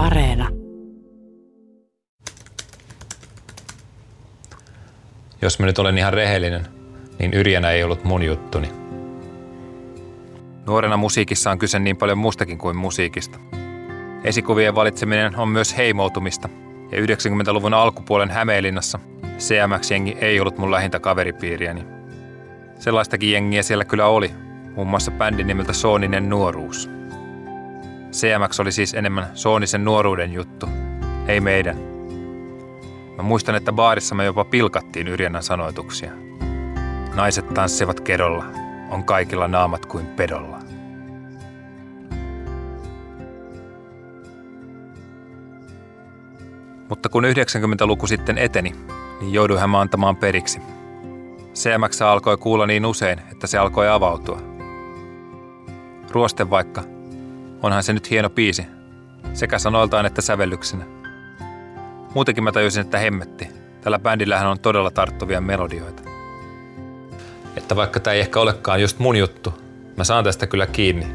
Areena. Jos mä nyt olen ihan rehellinen, niin Yrjänä ei ollut mun juttuni. Nuorena musiikissa on kyse niin paljon muustakin kuin musiikista. Esikuvien valitseminen on myös heimoutumista, ja 90-luvun alkupuolen Hämeenlinnassa CMX-jengi ei ollut mun lähintä kaveripiiriäni. Sellaistakin jengiä siellä kyllä oli, muun muassa bändin nimeltä Sooninen nuoruus. CMX oli siis enemmän Soonisen nuoruuden juttu, ei meidän. Mä muistan, että baarissa me jopa pilkattiin Yrjänän sanoituksia. Naiset tanssivat kedolla, on kaikilla naamat kuin pedolla. Mutta kun 90-luku sitten eteni, niin jouduin hän antamaan periksi. CMX alkoi kuulla niin usein, että se alkoi avautua. Ruoste vaikka. Onhan se nyt hieno piisi, sekä sanoiltaan että sävellyksenä. Muutenkin mä tajusin, että hemmetti. Tällä bändillähän on todella tarttuvia melodioita. Että vaikka tämä ei ehkä olekaan just mun juttu, mä saan tästä kyllä kiinni.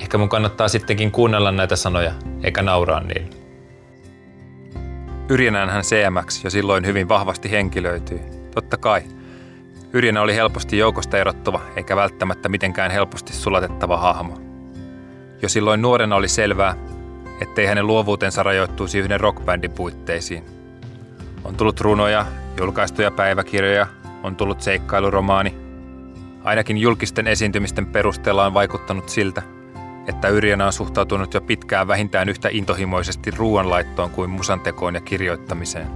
Ehkä mun kannattaa sittenkin kuunnella näitä sanoja, eikä nauraa niille. Yrjänäänhän CMX jo silloin hyvin vahvasti henkilöityi. Totta kai. Yrjänä oli helposti joukosta erottuva, eikä välttämättä mitenkään helposti sulatettava hahmo. Jo silloin nuorena oli selvää, ettei hänen luovuutensa rajoittuisi yhden rockbändin puitteisiin. On tullut runoja, julkaistuja päiväkirjoja, on tullut seikkailuromaani. Ainakin julkisten esiintymisten perusteella on vaikuttanut siltä, että Yrjänä on suhtautunut jo pitkään vähintään yhtä intohimoisesti ruoanlaittoon kuin musantekoon ja kirjoittamiseen.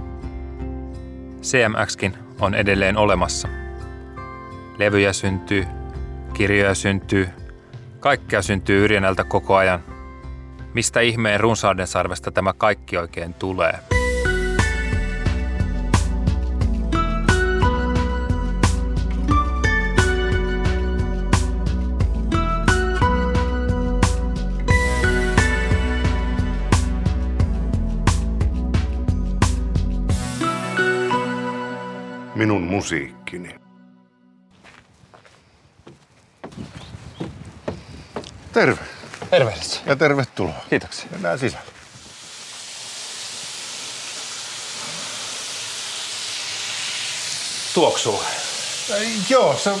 CMXkin on edelleen olemassa. Levyjä syntyy, kirjoja syntyy, kaikkea syntyy Yrjänältä koko ajan. Mistä ihmeen runsauden sarvesta tämä kaikki oikein tulee? minun musiikkini. Terve Tervehdys. ja tervetuloa. Kiitoksia. Mennään sisälle. Tuoksuu. Ei, joo, se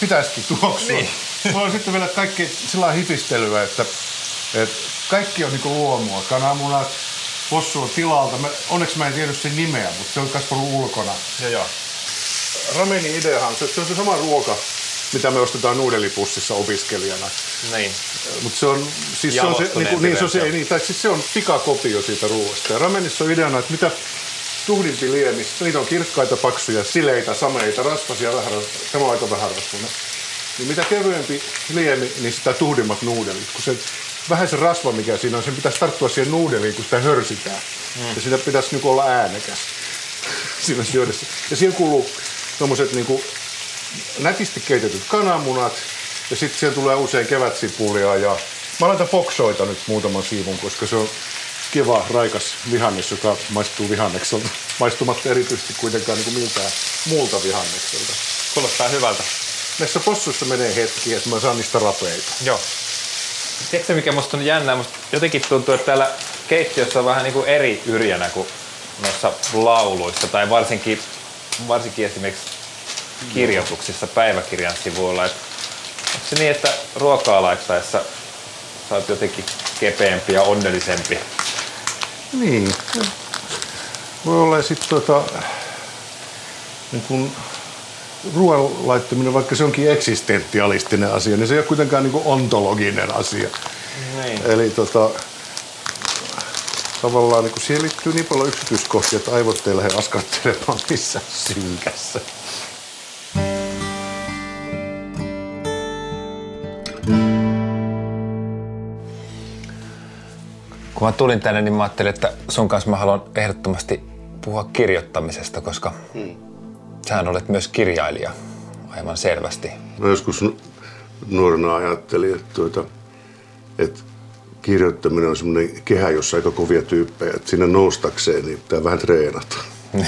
pitäisikin tuoksua. Niin. Mulla on sitten vielä kaikki sillä hifistelyä, että, että kaikki on niinku luomua. Kananmunat, possu on tilalta. Mä, onneksi mä en tiedä sen nimeä, mutta se on kasvanut ulkona. Joo, joo. Ramenin ideahan, se, se on se sama ruoka, mitä me ostetaan nuudelipussissa opiskelijana. Niin. Mutta se on, siis se on se, niin, niin, se on se, niin, tai siis se on pikakopio siitä ruoasta. Ja ramenissa on ideana, että mitä tuhdimpi liemi, niitä on kirkkaita, paksuja, sileitä, sameita, rasvasia, vähän, tämä on aika vähän rasvainen. Niin mitä kevyempi liemi, niin sitä tuhdimmat nuudelit. Kun se vähän se rasva, mikä siinä on, sen pitäisi tarttua siihen nuudeliin, kun sitä hörsitään. Mm. Ja sitä pitäisi niin olla äänekäs siinä syödessä. Ja siihen kuuluu tuommoiset niin nätisti keitetyt kananmunat ja sitten siellä tulee usein kevätsipulia ja mä laitan poksoita nyt muutaman siivun, koska se on kiva, raikas vihannes, joka maistuu vihannekselta. Maistumatta erityisesti kuitenkaan niin miltään muulta vihannekselta. Kuulostaa hyvältä. Näissä possuissa menee hetki, että mä saan niistä rapeita. Joo. Tiedätkö mikä musta on jännää? Musta jotenkin tuntuu, että täällä keittiössä on vähän niin kuin eri yrjänä kuin noissa lauluissa. Tai varsinkin, varsinkin esimerkiksi kirjoituksissa päiväkirjan sivuilla. Et onko se niin, että ruokaa laittaessa sä oot jotenkin kepeämpi ja onnellisempi? Niin. Voi olla sitten tota, niin kun ruoan laittaminen, vaikka se onkin eksistentialistinen asia, niin se ei ole kuitenkaan niin ontologinen asia. Niin. Eli tota, tavallaan niin siihen liittyy niin paljon yksityiskohtia, että aivot ei lähde askartelemaan missään synkässä. Kun mä tulin tänne, niin mä ajattelin, että sun kanssa mä haluan ehdottomasti puhua kirjoittamisesta, koska hmm. sähän olet myös kirjailija aivan selvästi. Mä joskus nu- nuorena ajattelin, että, tuota, että kirjoittaminen on semmoinen kehä, jossa aika kovia tyyppejä, että sinne noustakseen niin pitää vähän treenata.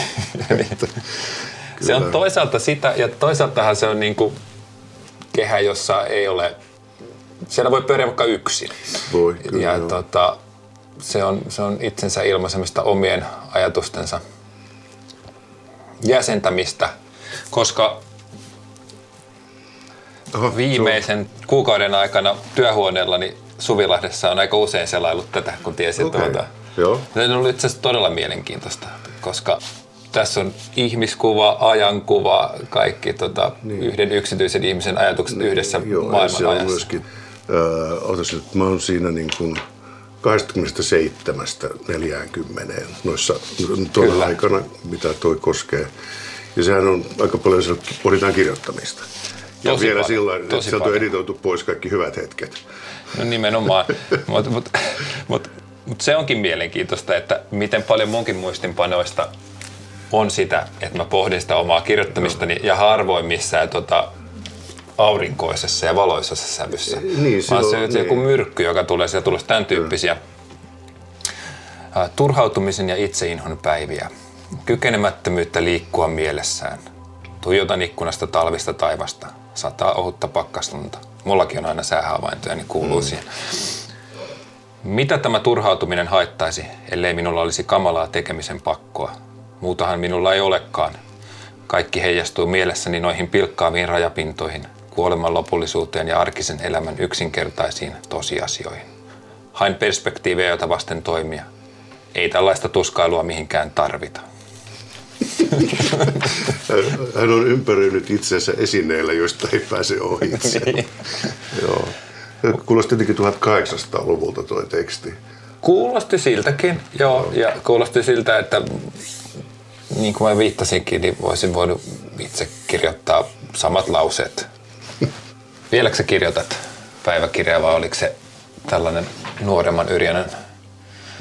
Että Se on toisaalta sitä, ja toisaaltahan se on niinku kehä, jossa ei ole, siellä voi pyöriä vaikka yksin. Voi, kyllä, ja joo. tota, se on, se on itsensä ilmaisemista omien ajatustensa jäsentämistä, koska Oho, viimeisen kuukauden aikana työhuoneellani Suvilahdessa on aika usein selailut tätä, kun tiesin Okei, tuota. joo. Se on ollut itse asiassa todella mielenkiintoista, koska tässä on ihmiskuva, ajankuva, kaikki tota, niin. yhden yksityisen ihmisen ajatukset niin, yhdessä Joo, maailman se on ajassa. myöskin, äh, otas nyt, mä oon siinä niin kuin 27 40 noissa tuolla Kyllä. aikana, mitä toi koskee. Ja sehän on aika paljon pohditaan kirjoittamista. Ja Tosi vielä paljon, sillä että sieltä on paljon. editoitu pois kaikki hyvät hetket. No nimenomaan. Mutta mut, mut, mut se onkin mielenkiintoista, että miten paljon munkin muistinpanoista on sitä, että mä pohdin sitä omaa kirjoittamistani ja harvoin missään tota, aurinkoisessa ja valoisessa sävyssä. Niin, Vaan se silloin- on joku niin. myrkky, joka tulee sieltä tulosta tämän tyyppisiä ää, turhautumisen ja itseinhon päiviä. Kykenemättömyyttä liikkua mielessään. Tuijotan ikkunasta talvista taivasta. Sataa ohutta pakkastunta. Mullakin on aina säähavaintoja, niin kuuluu mm. siihen. Mitä tämä turhautuminen haittaisi, ellei minulla olisi kamalaa tekemisen pakkoa? Muutahan minulla ei olekaan. Kaikki heijastuu mielessäni noihin pilkkaaviin rajapintoihin, kuoleman lopullisuuteen ja arkisen elämän yksinkertaisiin tosiasioihin. Hain perspektiivejä, joita vasten toimia. Ei tällaista tuskailua mihinkään tarvita. Hän on ympäröinyt itsensä esineillä, joista ei pääse ohitse. Niin. Joo. Kuulosti jotenkin 1800-luvulta tuo teksti. Kuulosti siltäkin, joo, ja kuulosti siltä, että niin kuin mä viittasinkin, niin voisin voinut itse kirjoittaa samat lauseet. Vieläkö sä kirjoitat päiväkirjaa vai oliko se tällainen nuoremman yrjänen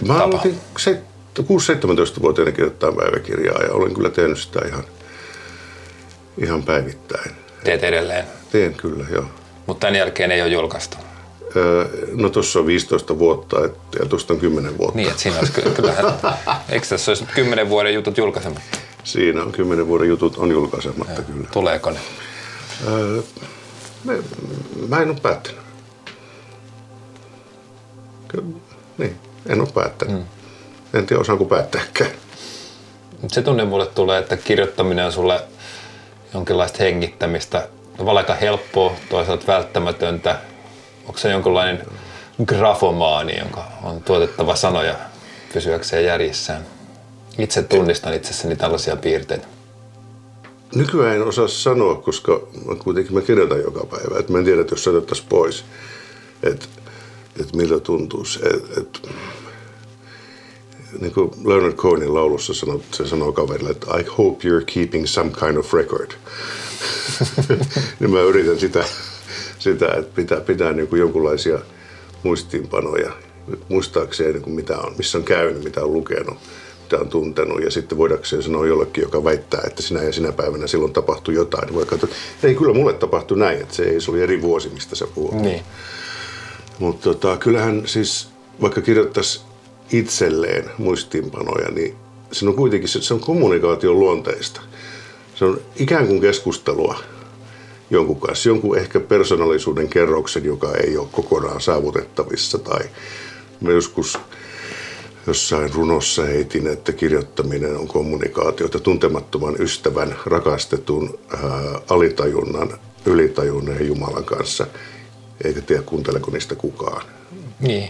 Mä tapa? aloitin se- 6-17-vuotiaana kirjoittaa päiväkirjaa ja olen kyllä tehnyt sitä ihan, ihan päivittäin. Teet edelleen, Teen kyllä, joo. mutta tämän jälkeen ei ole julkaistu. Öö, No tuossa on 15 vuotta et, ja tuosta on 10 vuotta. Niin, että siinä olisi ky- kyllähän, eikö tässä olisi kymmenen vuoden jutut julkaisematta? Siinä on 10 vuoden jutut on julkaisematta kyllä. Tuleeko ne? Öö, mä, en ole päättänyt. Ky- Niin, en ole päättänyt. Mm. En tiedä osaanko päättääkään. Mut se tunne mulle tulee, että kirjoittaminen on sulle jonkinlaista hengittämistä. Tavallaan aika helppoa, toisaalta välttämätöntä. Onko se jonkinlainen grafomaani, jonka on tuotettava sanoja pysyäkseen järjissään? Itse tunnistan itsessäni tällaisia piirteitä. Nykyään en osaa sanoa, koska mä kuitenkin mä kirjoitan joka päivä. Et mä en tiedä, että jos se otettaisiin pois, että et miltä tuntuisi. Et, et, niin kuin Leonard Cohenin laulussa sanoo, se sanoo kaverille, että I hope you're keeping some kind of record. niin mä yritän sitä, sitä että pitää, pitää niin kuin jonkunlaisia muistiinpanoja muistaakseen, niin kuin mitä on, missä on käynyt, mitä on lukenut, on tuntenut. Ja sitten voidakseen sanoa jollekin, joka väittää, että sinä ja sinä päivänä silloin tapahtui jotain. Niin voi katsoa, että ei kyllä mulle tapahtui näin, että se ei se oli eri vuosi, mistä sä puhut. Niin. Mutta tota, kyllähän siis, vaikka kirjoittaisi itselleen muistiinpanoja, niin se on kuitenkin se, se on kommunikaation luonteista. Se on ikään kuin keskustelua jonkun kanssa, jonkun ehkä persoonallisuuden kerroksen, joka ei ole kokonaan saavutettavissa. Tai mä joskus jossain runossa heitin, että kirjoittaminen on kommunikaatiota tuntemattoman ystävän, rakastetun, ää, alitajunnan, ylitajunnan ja Jumalan kanssa. Eikä tiedä, kuunteleeko niistä kukaan. Niin.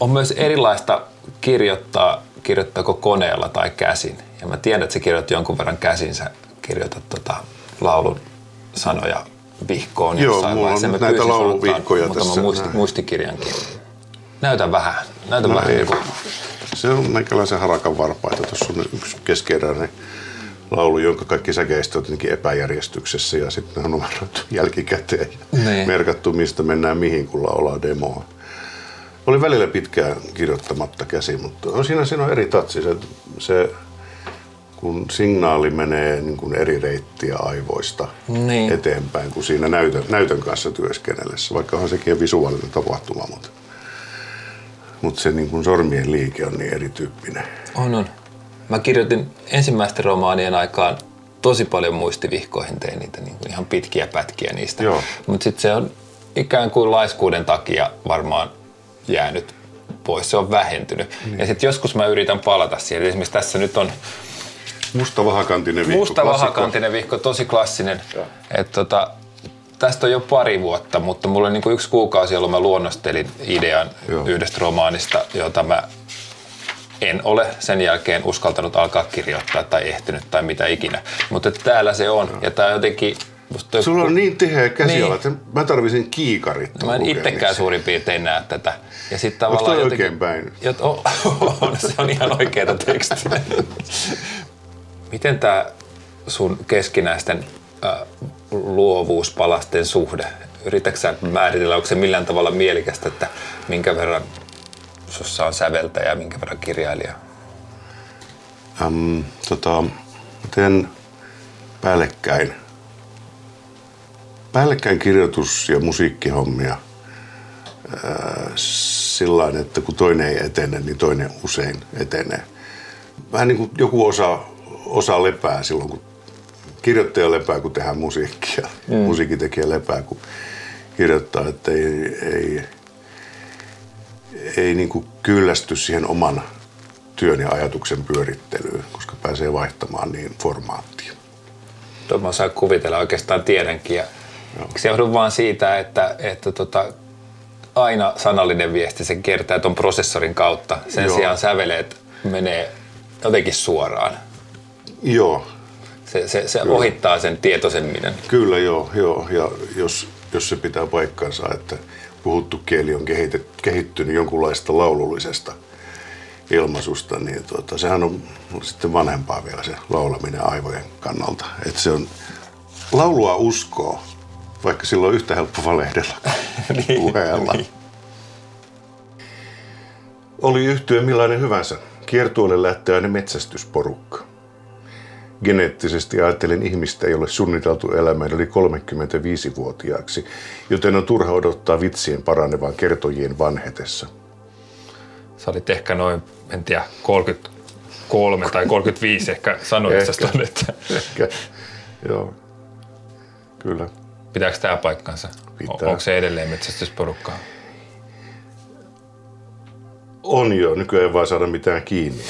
On myös erilaista kirjoittaa, kirjoittaako koneella tai käsin. Ja mä tiedän, että sä kirjoitat jonkun verran käsin, sä kirjoitat tota laulun sanoja vihkoon Joo, jossain mulla on näitä lauluvihkoja tässä, Muisti, näin. muistikirjankin. Näytä vähän. Näytä No vähän. ei. Niin Se on meikäläisen harakan varpaita. Tuossa on yksi keskeeräinen laulu, jonka kaikki säkeistä on tietenkin epäjärjestyksessä ja sitten on numeroitu jälkikäteen ja Niin. merkattu, mistä mennään mihin, kun laulaa demoa. Oli välillä pitkään kirjoittamatta käsi, mutta on siinä, siinä on eri tatsi. Se, se, kun signaali menee niin kuin eri reittiä aivoista Niin. eteenpäin kuin siinä näytön, näytön kanssa työskennellessä, vaikka on sekin visuaalinen tapahtuma, mutta, mutta se niin kuin sormien liike on niin erityyppinen. on, on. Mä kirjoitin ensimmäisten romaanien aikaan tosi paljon muistivihkoihin, tein niitä niin kuin ihan pitkiä pätkiä niistä. Mutta sitten se on ikään kuin laiskuuden takia varmaan jäänyt pois, se on vähentynyt. Niin. Ja sitten joskus mä yritän palata siihen. Esimerkiksi tässä nyt on Musta vahakantinen vihko. Musta vahakantinen vihko, tosi klassinen. Et tota, tästä on jo pari vuotta, mutta mulla oli niinku yksi kuukausi, jolloin mä luonnostelin idean Joo. yhdestä romaanista, jota mä en ole sen jälkeen uskaltanut alkaa kirjoittaa tai ehtinyt tai mitä ikinä. Mutta täällä se on. Ja tää jotenkin Musta Sulla on niin tiheä käsiala, niin. että mä tarvisin kiikarit. Mä en itsekään suurin piirtein näe tätä. Ja sit tavallaan Onko jotenkin, oikein päin? Jot, oh, on, se on ihan oikeeta tekstiä. Miten tämä sun keskinäisten äh, luovuuspalasten suhde, yritätkö määritellä, onko se millään tavalla mielikästä, että minkä verran sussa on säveltäjä ja minkä verran kirjailija? Um, tota, teen päällekkäin. Päällekkäin kirjoitus- ja musiikkihommia sillä että kun toinen ei etene, niin toinen usein etenee. Vähän niin kuin joku osa, osa lepää silloin, kun kirjoittaja lepää, kun tehdään musiikkia. Mm. Musiikitekijä lepää, kun kirjoittaa, että ei, ei, ei niin kuin kyllästy siihen oman työn ja ajatuksen pyörittelyyn, koska pääsee vaihtamaan niin formaattia. Tuo mä osaan kuvitella, oikeastaan tiedänkin. Ja se johdu vaan siitä, että, että tota, aina sanallinen viesti, se kertaa tuon prosessorin kautta. Sen Joo. sijaan säveleet menee jotenkin suoraan. Joo. Se, se, se ohittaa sen tietoisemmin. Kyllä joo, joo. ja jos, jos se pitää paikkansa, että puhuttu kieli on kehittynyt jonkunlaista laulullisesta ilmaisusta, niin tuota, sehän on sitten vanhempaa vielä se laulaminen aivojen kannalta. Että se on, laulua uskoo, vaikka silloin on yhtä helppo valehdella niin, puheella. Niin. Oli yhtyä millainen hyvänsä, kiertueelle lähteäinen metsästysporukka. Geneettisesti ajattelin ihmistä ei ole suunniteltu elämään yli 35-vuotiaaksi, joten on turha odottaa vitsien paranevan kertojien vanhetessa. Sä olit ehkä noin, en tiedä, 33 tai 35 ehkä sanoit ehkä, että... Ehkä, joo, kyllä. Pitääkö tämä paikkansa? Pitää. Onko se edelleen metsästysporukkaa? On jo, nykyään ei vaan saada mitään kiinni.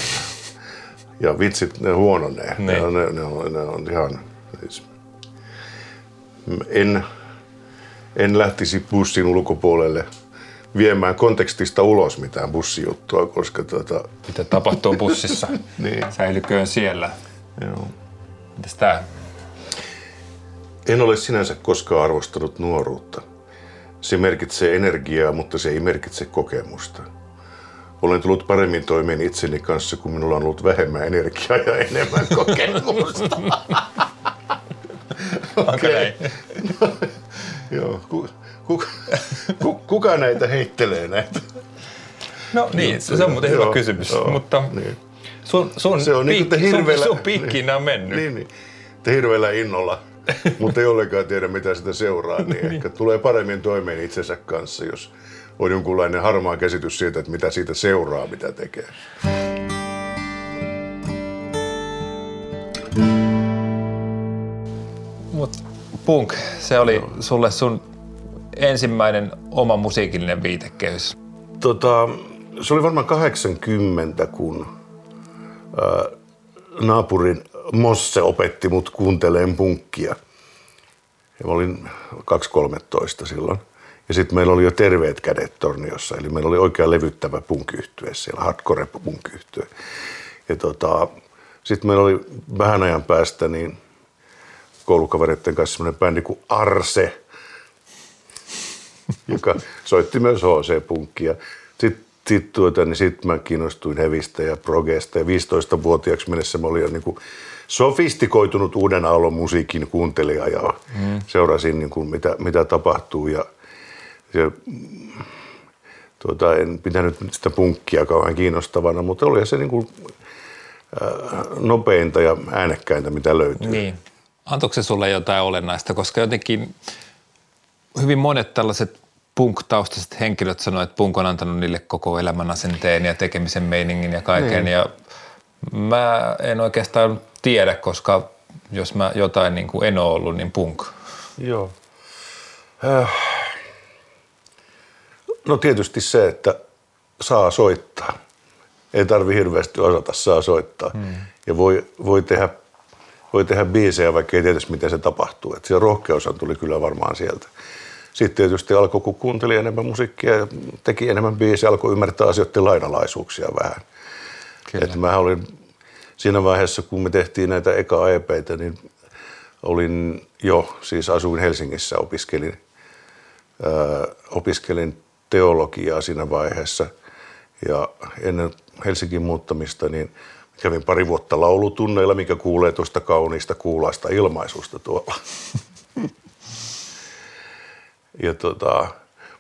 Ja vitsit, ne huononee. Ne, ne, ne, ne, on, ne on ihan... Siis, en, en lähtisi bussin ulkopuolelle viemään kontekstista ulos mitään bussijuttua, koska tota... Mitä tapahtuu bussissa? niin. Säilyköön siellä. Joo. Mitäs tää? En ole sinänsä koskaan arvostanut nuoruutta. Se merkitsee energiaa, mutta se ei merkitse kokemusta. Olen tullut paremmin toimeen itseni kanssa, kun minulla on ollut vähemmän energiaa ja enemmän kokemusta. Okei. No, joo. Ku, ku, ku, kuka näitä heittelee näitä? No niin, se on muuten hyvä joo, kysymys. Joo, mutta niin. sun, sun, se on piikki, niin, hirveellä, sun, sun piikkiin niin, on mennyt. Niin, niin. Te hirveällä innolla mutta ei ollenkaan tiedä, mitä sitä seuraa, niin, niin ehkä tulee paremmin toimeen itsensä kanssa, jos on jonkunlainen harmaa käsitys siitä, että mitä siitä seuraa, mitä tekee. Mut punk, se oli no. sulle sun ensimmäinen oma musiikillinen viitekehys. Tota, se oli varmaan 80, kun ää, naapurin Mosse opetti mut kuunteleen punkkia. Ja mä olin 2.13 silloin. Ja sitten meillä oli jo terveet kädet Torniossa, eli meillä oli oikein levyttävä punkyhtyö siellä, hardcore punkyhtyö. Ja tota, sitten meillä oli vähän ajan päästä niin koulukavereiden kanssa semmoinen bändi kuin Arse, joka soitti myös HC-punkkia. Sitten sit, tuota, niin sit mä kiinnostuin hevistä ja progesta ja 15-vuotiaaksi mennessä mä olin jo niin kuin sofistikoitunut uuden aallon musiikin kuuntelija ja mm. seurasin niin kuin mitä, mitä tapahtuu ja, ja tuota, en pitänyt sitä punkkia kauhean kiinnostavana, mutta oli se niin kuin, äh, nopeinta ja äänekkäintä, mitä löytyy. Niin. Antoiko se sulle jotain olennaista, koska jotenkin hyvin monet tällaiset punk-taustaiset henkilöt sanoivat, että punk on antanut niille koko elämän asenteen ja tekemisen meiningin ja kaiken. Niin. Ja mä en oikeastaan tiedä, koska jos mä jotain niin kuin en ole ollut, niin punk. Joo. Äh. No tietysti se, että saa soittaa. Ei tarvi hirveästi osata, saa soittaa. Hmm. Ja voi, voi, tehdä, voi tehdä biisejä, vaikka ei tietäisi, miten se tapahtuu. Et se rohkeus tuli kyllä varmaan sieltä. Sitten tietysti alkoi, kun kuunteli enemmän musiikkia ja teki enemmän biisejä, alkoi ymmärtää asioiden lainalaisuuksia vähän. Että mä olin siinä vaiheessa, kun me tehtiin näitä eka EPitä, niin olin jo, siis asuin Helsingissä, opiskelin, äh, opiskelin teologiaa siinä vaiheessa. Ja ennen Helsingin muuttamista, niin kävin pari vuotta laulutunneilla, mikä kuulee tuosta kauniista kuulaista ilmaisusta tuolla. ja tota,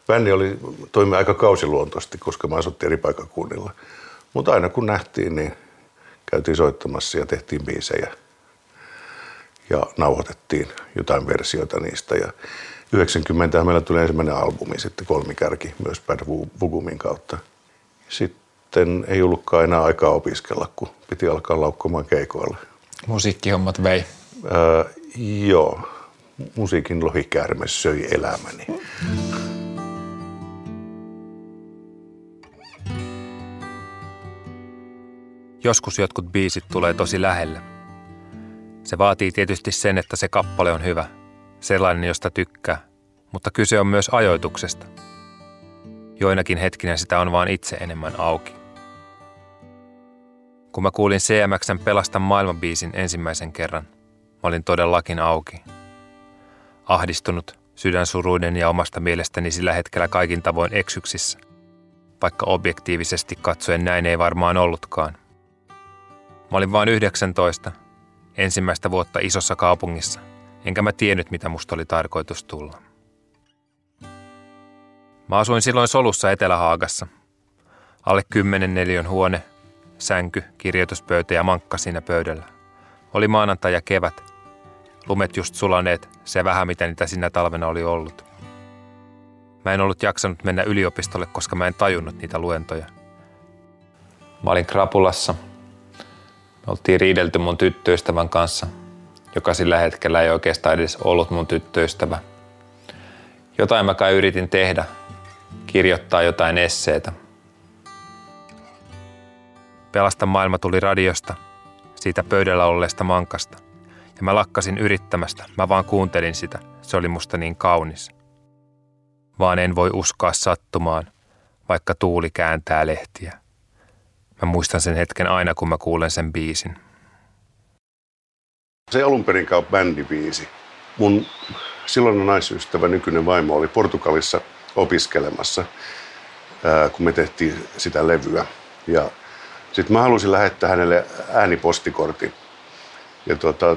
bändi oli, toimi aika kausiluontoisesti, koska mä asuttiin eri paikakunnilla. Mutta aina kun nähtiin, niin käytiin soittamassa ja tehtiin biisejä ja nauhoitettiin jotain versioita niistä. Ja 90 meillä tuli ensimmäinen albumi, sitten kolmikärki myös Bad Vugumin kautta. Sitten ei ollutkaan enää aikaa opiskella, kun piti alkaa laukkomaan keikoille. Musiikkihommat vei. Öö, joo, musiikin lohikäärme söi elämäni. Joskus jotkut biisit tulee tosi lähelle. Se vaatii tietysti sen, että se kappale on hyvä, sellainen, josta tykkää, mutta kyse on myös ajoituksesta. Joinakin hetkinä sitä on vaan itse enemmän auki. Kun mä kuulin CMXn Pelasta maailmanbiisin ensimmäisen kerran, mä olin todellakin auki. Ahdistunut, sydänsuruinen ja omasta mielestäni sillä hetkellä kaikin tavoin eksyksissä, vaikka objektiivisesti katsoen näin ei varmaan ollutkaan. Mä olin vain 19, ensimmäistä vuotta isossa kaupungissa, enkä mä tiennyt, mitä musta oli tarkoitus tulla. Mä asuin silloin solussa Etelähaagassa. Alle kymmenen neliön huone, sänky, kirjoituspöytä ja mankka siinä pöydällä. Oli maanantai ja kevät. Lumet just sulaneet, se vähän mitä niitä sinä talvena oli ollut. Mä en ollut jaksanut mennä yliopistolle, koska mä en tajunnut niitä luentoja. Mä olin krapulassa – me oltiin riidelty mun tyttöystävän kanssa, joka sillä hetkellä ei oikeastaan edes ollut mun tyttöystävä. Jotain mä kai yritin tehdä, kirjoittaa jotain esseitä. Pelasta maailma tuli radiosta, siitä pöydällä olleesta mankasta. Ja mä lakkasin yrittämästä, mä vaan kuuntelin sitä, se oli musta niin kaunis. Vaan en voi uskoa sattumaan, vaikka tuuli kääntää lehtiä. Mä muistan sen hetken aina, kun mä kuulen sen biisin. Se alun perin käy bändibiisi. Mun silloinen naisystävä, nykyinen vaimo, oli Portugalissa opiskelemassa, kun me tehtiin sitä levyä. Ja sitten mä halusin lähettää hänelle äänipostikortin. Ja tuota,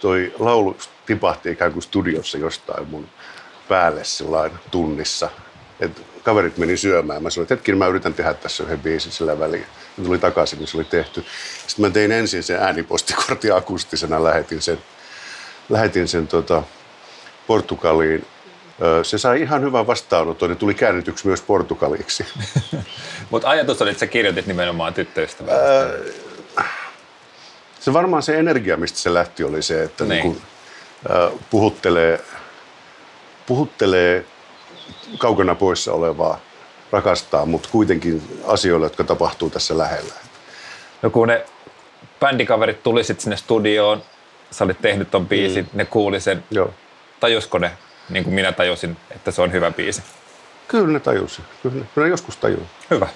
toi laulu tipahti ikään kuin studiossa jostain mun päälle tunnissa. Et kaverit meni syömään. Mä sanoin, että hetken mä yritän tehdä tässä yhden biisin sillä väliin. Mä tuli takaisin, niin se oli tehty. Sitten mä tein ensin sen äänipostikortin akustisena, lähetin sen, lähetin sen tota, Portugaliin. Se sai ihan hyvän vastaanoton ja tuli käännetyksi myös portugaliksi. Mutta ajatus oli, että sä kirjoitit nimenomaan tyttöystävää. se varmaan se energia, mistä se lähti, oli se, että niin. Niin kun, äh, puhuttelee, puhuttelee kaukana poissa olevaa rakastaa, mutta kuitenkin asioilla, jotka tapahtuu tässä lähellä. No kun ne bändikaverit tuli sitten sinne studioon, sä olit tehnyt ton biisin, mm. ne kuuli sen. Joo. Tajusko ne, niin kuin minä tajusin, että se on hyvä biisi? Kyllä ne tajusi. Kyllä ne, kyllä ne joskus tajuu. Hyvä.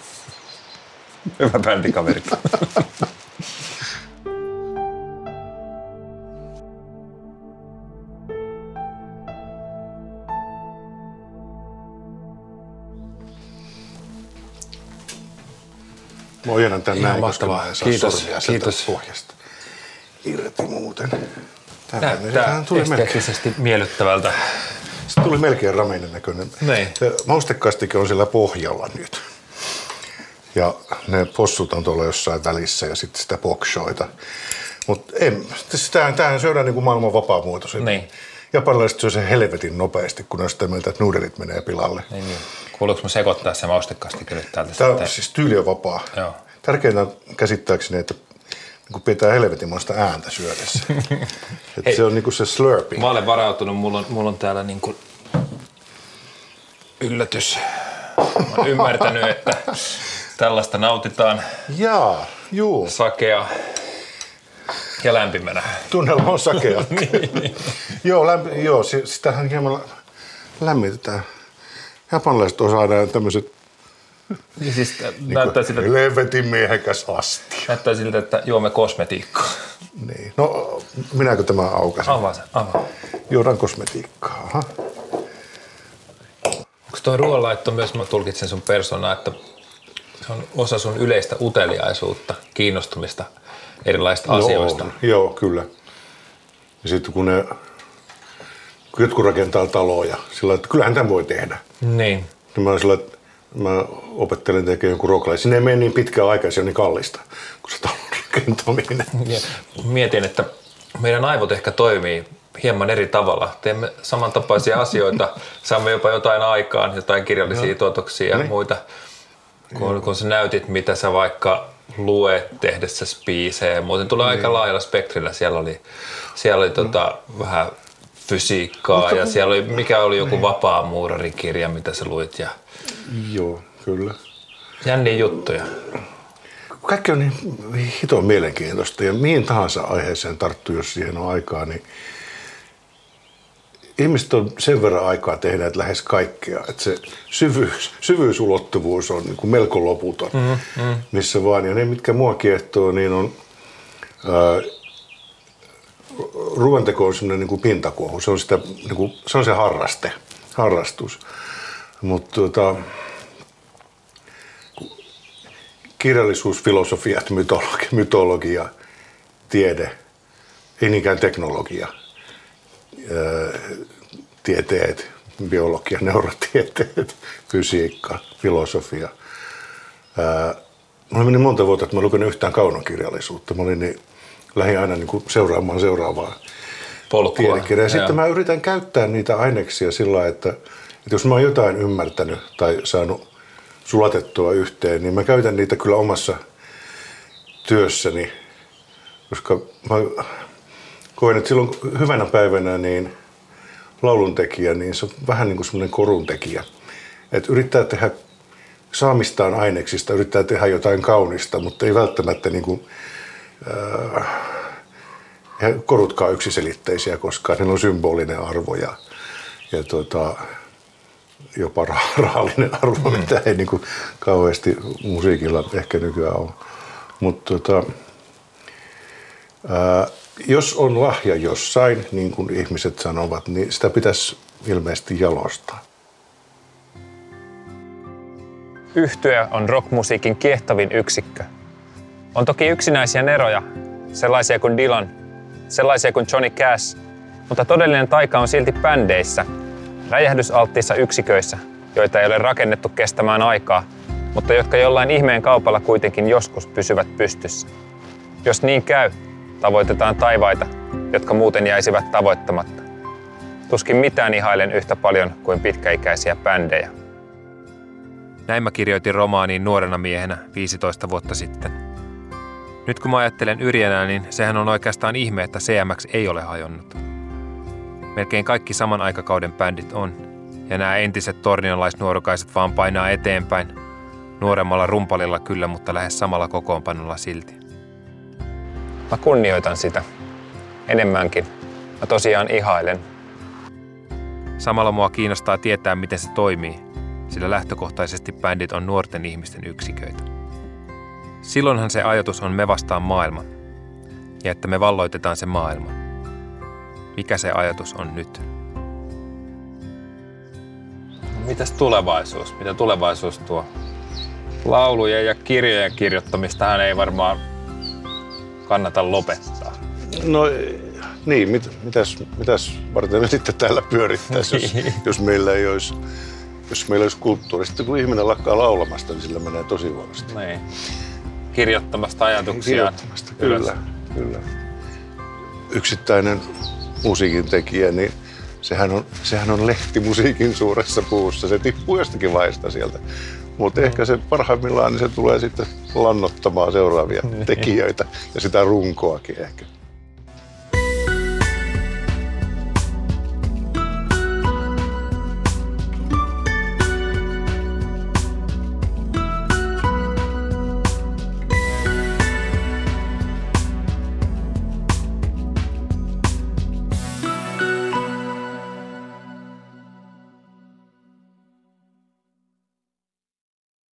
Hyvä bändikaveri. ojennan tän näin, mahtavaa. koska kiitos, kiitos. pohjasta. Irti muuten. Näyttää tuli esteettisesti miellyttävältä. Se tuli melkein rameinen näköinen. Niin. Maustekastike on siellä pohjalla nyt. Ja ne possut on tuolla jossain välissä ja sitten sitä bokshoita. Mutta tämähän, tämähän syödään niin kuin maailman vapaamuotoisen. Niin. Japanilaiset syö sen helvetin nopeasti, kun on sitä mieltä, että nuudelit menee pilalle. Niin, niin. Kuuluuko sekoittaa se maustekastike nyt täältä? Tämä on siis tyyli on vapaa. Joo. Tärkeintä on käsittääkseni, että niin pitää helvetinmoista ääntä syödessä. Hei, se on niin kuin se slurping. Mä olen varautunut, mulla on, mulla on täällä niin kuin yllätys. Mä olen ymmärtänyt, että Tällaista nautitaan Jaa, juu. sakea ja lämpimänä. Tunnelma on sakea. niin. joo, lämpi, joo, si- sitähän hieman lämmitetään. Japanilaiset osaa nämä tämmöiset Niin siis näyttää, siltä, helvetin miehekäs asti. näyttää siltä, että juomme kosmetiikkaa. Niin. No, minäkö tämä aukasen? Avaa se, avaa. Juodaan kosmetiikkaa. Aha. Onko tuo ruoanlaitto myös, mä tulkitsen sun persoonaa, että se on osa sun yleistä uteliaisuutta, kiinnostumista erilaisista asioista? Joo, joo, kyllä. Ja sitten kun ne jotkut rakentaa taloja, sillä että kyllähän tämän voi tehdä. Niin. Niin mä, sillä, että mä opettelen tekemään joku rookla. Sinne ei mene niin pitkään aikaa, se on niin kallista, kun se talon rakentaminen. Mietin, että meidän aivot ehkä toimii hieman eri tavalla. Teemme samantapaisia asioita, saamme jopa jotain aikaan, jotain kirjallisia tuotoksia ja Niin. muita. Kun, kun sä näytit, mitä sä vaikka luet tehdessä spiisejä ja muuten tulee aika laajalla spektrillä. Siellä oli, siellä oli tota, vähän fysiikkaa ja siellä oli, mikä oli joku vapaa muurarikirja, mitä sä luit ja Joo, kyllä. jänniä juttuja. Kaikki on niin hito mielenkiintoista ja mihin tahansa aiheeseen tarttuu, jos siihen on aikaa, niin ihmiset on sen verran aikaa tehdä, että lähes kaikkea. Että se syvyys, syvyysulottuvuus on niin kuin melko loputon, mm, mm. missä vaan. Ja ne, mitkä mua kiehtoo, niin on ää, ruoanteko on semmoinen niin pintakuohu. Se on, sitä, niin kuin, se on se harraste, harrastus. Mutta tuota, kirjallisuus, filosofiat, mytologia, mytologia, tiede, ei niinkään teknologia, tieteet, biologia, neurotieteet, fysiikka, filosofia. Mulla meni monta vuotta, että mä lukenut yhtään kaunokirjallisuutta. Mä olin niin, lähdin aina niin kuin seuraamaan seuraavaa Polkua. tiedekirjaa. Ja sitten mä yritän käyttää niitä aineksia sillä että, että jos mä oon jotain ymmärtänyt tai saanut sulatettua yhteen, niin mä käytän niitä kyllä omassa työssäni, koska mä koen, että silloin hyvänä päivänä niin lauluntekijä, niin se on vähän niin kuin semmoinen koruntekijä. Että yrittää tehdä saamistaan aineksista, yrittää tehdä jotain kaunista, mutta ei välttämättä niin kuin, eihän korutkaan yksiselitteisiä koskaan, niillä on symbolinen arvo ja, ja tota, jopa rah- rahallinen arvo, mm. mitä ei niin kuin kauheasti musiikilla ehkä nykyään ole. Mutta tota, ää, jos on lahja jossain, niin kuin ihmiset sanovat, niin sitä pitäisi ilmeisesti jalostaa. Yhtye on rockmusiikin kiehtovin yksikkö. On toki yksinäisiä neroja, sellaisia kuin Dylan, sellaisia kuin Johnny Cash, mutta todellinen taika on silti bändeissä, räjähdysalttiissa yksiköissä, joita ei ole rakennettu kestämään aikaa, mutta jotka jollain ihmeen kaupalla kuitenkin joskus pysyvät pystyssä. Jos niin käy, tavoitetaan taivaita, jotka muuten jäisivät tavoittamatta. Tuskin mitään ihailen yhtä paljon kuin pitkäikäisiä bändejä. Näin mä kirjoitin romaaniin nuorena miehenä 15 vuotta sitten. Nyt kun mä ajattelen Yrjänää, niin sehän on oikeastaan ihme, että CMX ei ole hajonnut. Melkein kaikki saman aikakauden bändit on, ja nämä entiset torniolaisnuorukaiset vaan painaa eteenpäin, nuoremmalla rumpalilla kyllä, mutta lähes samalla kokoonpanolla silti. Mä kunnioitan sitä. Enemmänkin. Mä tosiaan ihailen. Samalla mua kiinnostaa tietää, miten se toimii, sillä lähtökohtaisesti bändit on nuorten ihmisten yksiköitä. Silloinhan se ajatus on me vastaan maailman, ja että me valloitetaan se maailma. Mikä se ajatus on nyt? Mitäs tulevaisuus? Mitä tulevaisuus tuo? Laulujen ja kirjojen kirjoittamistahan ei varmaan kannata lopettaa. No niin, mit, mitäs, mitäs varten me sitten täällä pyörittäisi, jos, jos meillä ei olisi jos meillä olisi kulttuuri. Sitten kun ihminen lakkaa laulamasta, niin sillä menee tosi huonosti. Niin. Kirjoittamasta ajatuksia. Kirjoittamasta, kyllä, kyllä. Yksittäinen musiikin tekijä, niin sehän on, sehän on lehti musiikin suuressa puussa. Se tippuu jostakin vaiheesta sieltä. Mutta ehkä se parhaimmillaan niin se tulee sitten lannottamaan seuraavia tekijöitä ja sitä runkoakin ehkä.